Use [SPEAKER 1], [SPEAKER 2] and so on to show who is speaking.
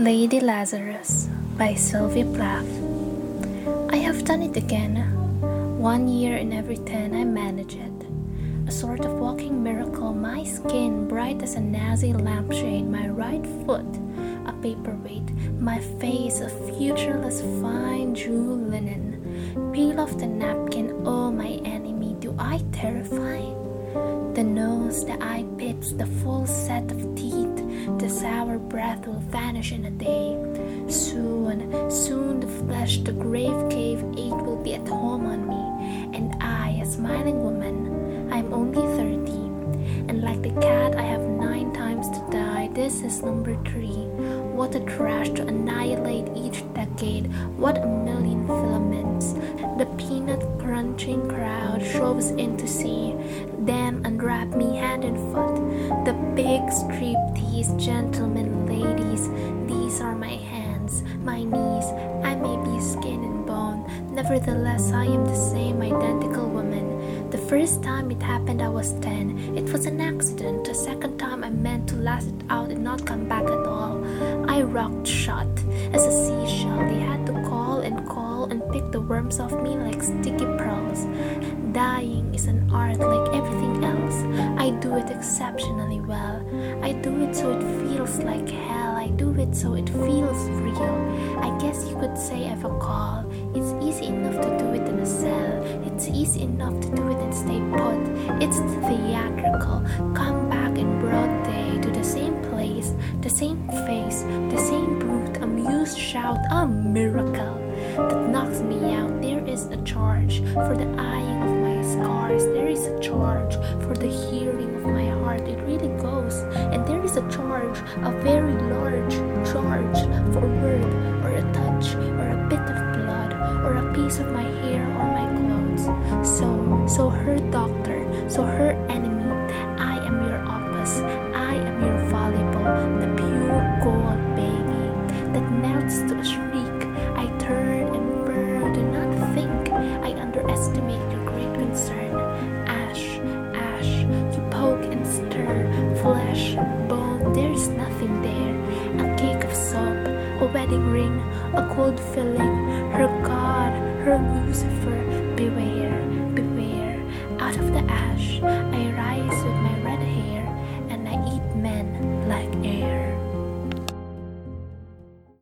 [SPEAKER 1] Lady Lazarus by Sylvia Plath. I have done it again. One year in every ten, I manage it. A sort of walking miracle, my skin bright as a Nazi lampshade, my right foot a paperweight, my face a futureless fine jewel linen. Peel off the napkin, oh my enemy, do I terrify? The nose, the eye pits, the full set of teeth, the sour breath will vanish in a day. Soon, soon the flesh, the grave cave ache will be at home on me, and I, a smiling woman, I'm only thirty, and like the cat, I have nine times to die. This is number three. What a trash to annihilate each decade. What a crunching crowd shoves in to see them unwrap me hand and foot. The big striptease gentlemen, ladies, these are my hands, my knees. I may be skin and bone, nevertheless, I am the same identical woman. The first time it happened, I was 10. It was an accident. The second time, I meant to last it out and not come back at all. I rocked shut as a seashell. They had to worms off me like sticky pearls. Dying is an art like everything else. I do it exceptionally well. I do it so it feels like hell. I do it so it feels real. I guess you could say I've a call. It's easy enough to do it in a cell. It's easy enough to do it and stay put. It's theatrical. Come back in broad day to the same place, the same face, the same brute, amused shout, a miracle that knocks me out. Is a charge for the eyeing of my scars. There is a charge for the hearing of my heart. It really goes. And there is a charge, a very large charge for a word or a touch or a bit of blood or a piece of my hair or my clothes. So, so her doctor, so her enemy, wedding ring, a cold filling. Her God, her Lucifer, beware.